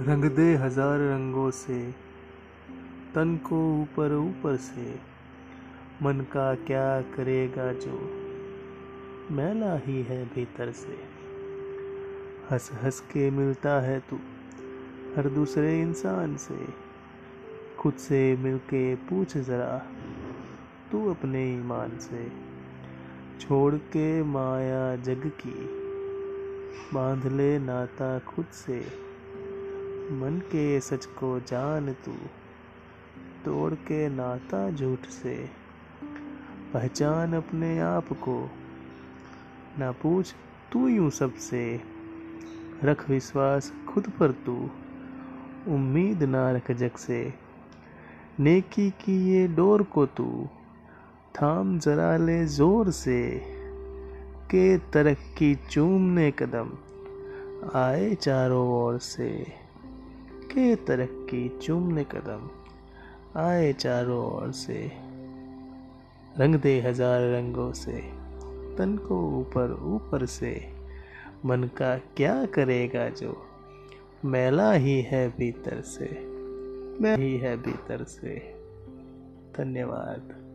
रंग दे हज़ार रंगों से, तन को ऊपर ऊपर से। मन का क्या करेगा जो मैला ही है भीतर से? हंस हंस के मिलता है तू हर दूसरे इंसान से। खुद से मिलके पूछ जरा तू अपने ईमान से। छोड़ के माया जग की, बाँध ले नाता खुद से। मन के सच को जान तू, तोड़ के नाता झूठ से। पहचान अपने आप को, ना पूछ तू यूँ सबसे। रख विश्वास खुद पर तू, उम्मीद ना रख जग से। नेकी की ये डोर को तू, थाम जरा ले ज़ोर से। के तरक्की चूमने कदम, आए चारों ओर से। के तरक्की चूमने कदम आए चारों ओर से। रंग दे हज़ार रंगों से, तन को ऊपर ऊपर से। मन का क्या करेगा जो मैला ही है भीतर से मैं ही है भीतर से। धन्यवाद।